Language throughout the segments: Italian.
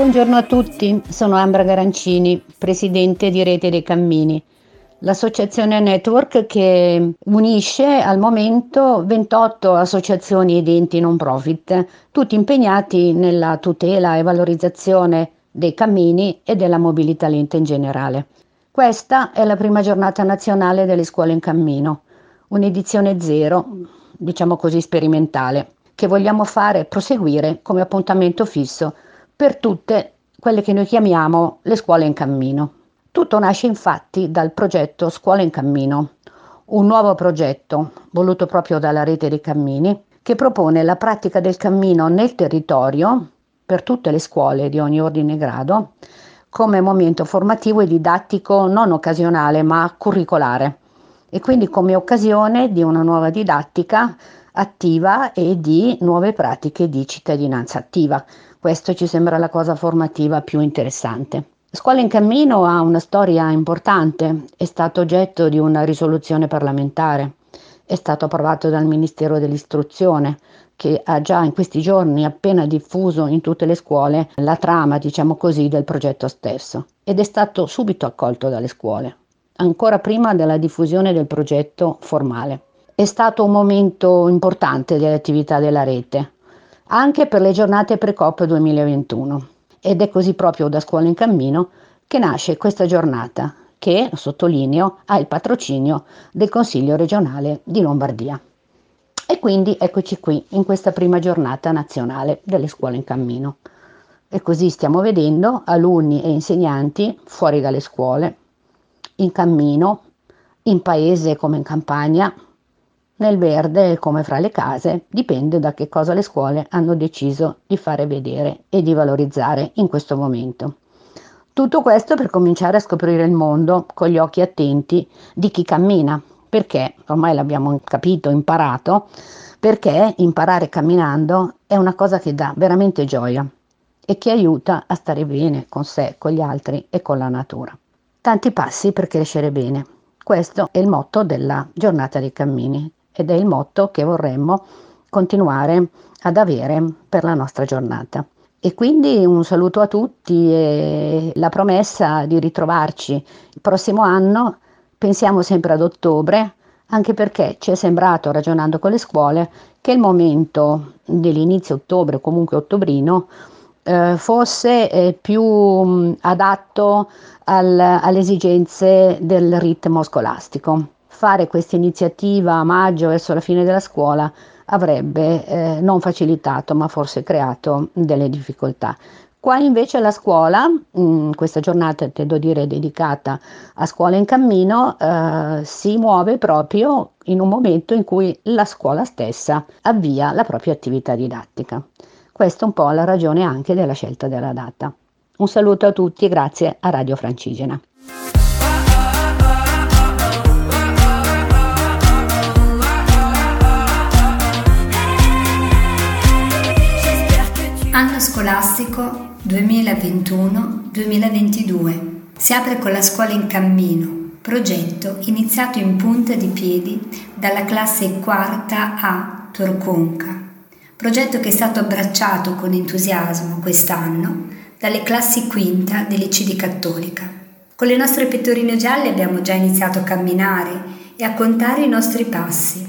Buongiorno a tutti, sono Ambra Garancini, presidente di Rete dei Cammini, l'associazione network che unisce al momento 28 associazioni ed enti non profit, tutti impegnati nella tutela e valorizzazione dei cammini e della mobilità lenta in generale. Questa è la prima giornata nazionale delle scuole in cammino, un'edizione zero, diciamo così sperimentale, che vogliamo fare proseguire come appuntamento fisso per tutte quelle che noi chiamiamo le scuole in cammino. Tutto nasce infatti dal progetto Scuola in Cammino, un nuovo progetto voluto proprio dalla rete dei cammini che propone la pratica del cammino nel territorio per tutte le scuole di ogni ordine e grado come momento formativo e didattico non occasionale ma curricolare e quindi come occasione di una nuova didattica attiva e di nuove pratiche di cittadinanza attiva questo ci sembra la cosa formativa più interessante. Scuola in cammino ha una storia importante, è stato oggetto di una risoluzione parlamentare, è stato approvato dal Ministero dell'Istruzione che ha già in questi giorni appena diffuso in tutte le scuole la trama, diciamo così, del progetto stesso ed è stato subito accolto dalle scuole, ancora prima della diffusione del progetto formale. È stato un momento importante delle attività della rete, anche per le giornate pre-COP 2021. Ed è così proprio da Scuola in Cammino che nasce questa giornata che, sottolineo, ha il patrocinio del Consiglio regionale di Lombardia. E quindi eccoci qui in questa prima giornata nazionale delle scuole in cammino. E così stiamo vedendo alunni e insegnanti fuori dalle scuole, in cammino, in paese come in campagna, nel verde come fra le case, dipende da che cosa le scuole hanno deciso di fare vedere e di valorizzare in questo momento. Tutto questo per cominciare a scoprire il mondo con gli occhi attenti di chi cammina, perché ormai l'abbiamo capito, imparato, perché imparare camminando è una cosa che dà veramente gioia e che aiuta a stare bene con sé, con gli altri e con la natura. Tanti passi per crescere bene. Questo è il motto della giornata dei cammini ed è il motto che vorremmo continuare ad avere per la nostra giornata. E quindi un saluto a tutti e la promessa di ritrovarci il prossimo anno, pensiamo sempre ad ottobre, anche perché ci è sembrato, ragionando con le scuole, che il momento dell'inizio ottobre, comunque ottobrino, eh, fosse eh, più mh, adatto al, alle esigenze del ritmo scolastico fare questa iniziativa a maggio verso la fine della scuola avrebbe eh, non facilitato ma forse creato delle difficoltà. Qua invece la scuola, in questa giornata devo dire dedicata a scuola in cammino, eh, si muove proprio in un momento in cui la scuola stessa avvia la propria attività didattica. Questa è un po' la ragione anche della scelta della data. Un saluto a tutti e grazie a Radio Francigena. Anno scolastico 2021-2022. Si apre con la scuola in cammino, progetto iniziato in punta di piedi dalla classe quarta A Torconca. Progetto che è stato abbracciato con entusiasmo quest'anno dalle classi quinta del liceo di Cattolica. Con le nostre pettorine gialle abbiamo già iniziato a camminare e a contare i nostri passi.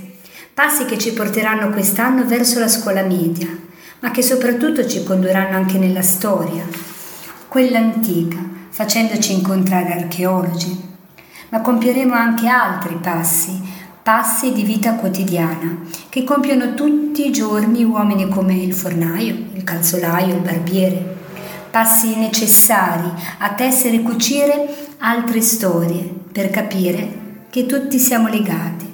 Passi che ci porteranno quest'anno verso la scuola media ma che soprattutto ci condurranno anche nella storia, quella antica, facendoci incontrare archeologi. Ma compieremo anche altri passi, passi di vita quotidiana, che compiono tutti i giorni uomini come il fornaio, il calzolaio, il barbiere. Passi necessari a tessere e cucire altre storie per capire che tutti siamo legati.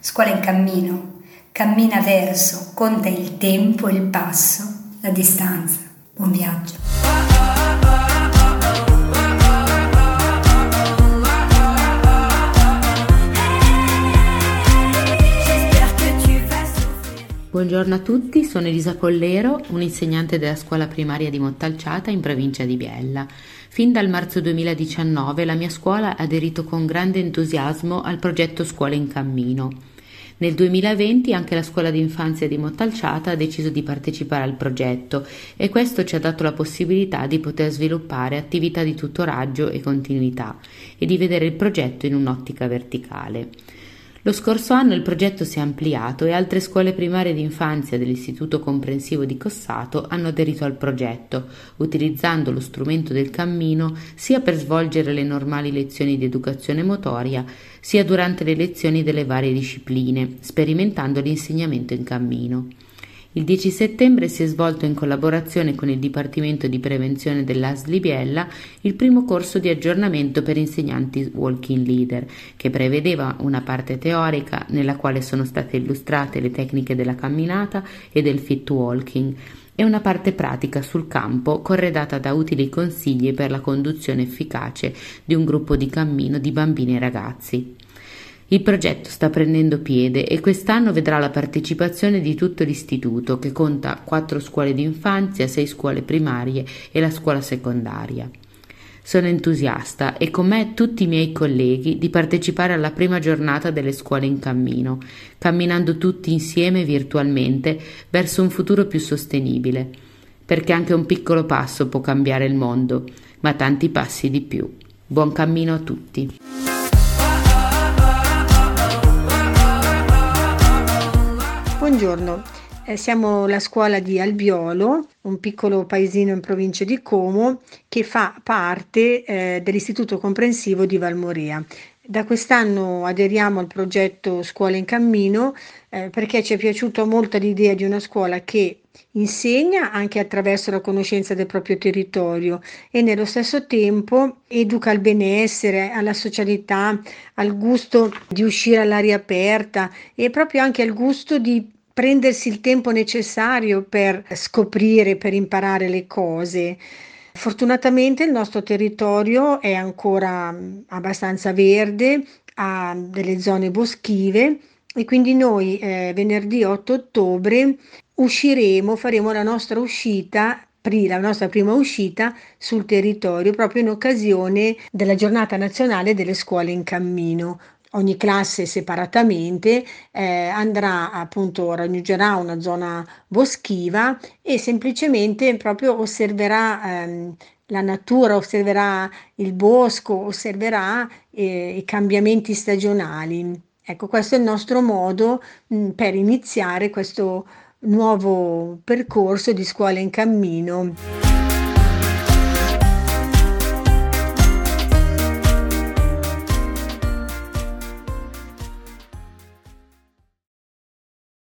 Scuola in cammino, cammina verso, conta il tempo, il passo, la distanza. Buon viaggio. Buongiorno a tutti, sono Elisa Pollero, un'insegnante della scuola primaria di Montalciata in provincia di Biella. Fin dal marzo 2019 la mia scuola ha aderito con grande entusiasmo al progetto Scuola in Cammino. Nel 2020 anche la scuola d'infanzia di Montalciata ha deciso di partecipare al progetto e questo ci ha dato la possibilità di poter sviluppare attività di tutoraggio e continuità e di vedere il progetto in un'ottica verticale. Lo scorso anno il progetto si è ampliato e altre scuole primarie di infanzia dell'Istituto Comprensivo di Cossato hanno aderito al progetto, utilizzando lo strumento del cammino sia per svolgere le normali lezioni di educazione motoria, sia durante le lezioni delle varie discipline, sperimentando l'insegnamento in cammino. Il 10 settembre si è svolto in collaborazione con il Dipartimento di Prevenzione dell'ASLI Biella il primo corso di aggiornamento per insegnanti Walking Leader, che prevedeva una parte teorica nella quale sono state illustrate le tecniche della camminata e del fit walking e una parte pratica sul campo corredata da utili consigli per la conduzione efficace di un gruppo di cammino di bambini e ragazzi. Il progetto sta prendendo piede e quest'anno vedrà la partecipazione di tutto l'istituto, che conta quattro scuole di infanzia, sei scuole primarie e la scuola secondaria. Sono entusiasta e con me tutti i miei colleghi di partecipare alla prima giornata delle scuole in cammino, camminando tutti insieme virtualmente verso un futuro più sostenibile, perché anche un piccolo passo può cambiare il mondo, ma tanti passi di più. Buon cammino a tutti. Buongiorno, eh, siamo la scuola di Albiolo, un piccolo paesino in provincia di Como che fa parte eh, dell'Istituto Comprensivo di Valmorea. Da quest'anno aderiamo al progetto Scuola in Cammino eh, perché ci è piaciuta molto l'idea di una scuola che insegna anche attraverso la conoscenza del proprio territorio e nello stesso tempo educa al benessere, alla socialità, al gusto di uscire all'aria aperta e proprio anche al gusto di prendersi il tempo necessario per scoprire, per imparare le cose. Fortunatamente il nostro territorio è ancora mm, abbastanza verde, ha delle zone boschive e quindi noi eh, venerdì 8 ottobre usciremo, faremo la nostra uscita la nostra prima uscita sul territorio proprio in occasione della giornata nazionale delle scuole in cammino ogni classe separatamente eh, andrà appunto raggiungerà una zona boschiva e semplicemente proprio osserverà ehm, la natura, osserverà il bosco, osserverà eh, i cambiamenti stagionali. Ecco, questo è il nostro modo mh, mm, per iniziare questo nuovo percorso di scuola in cammino.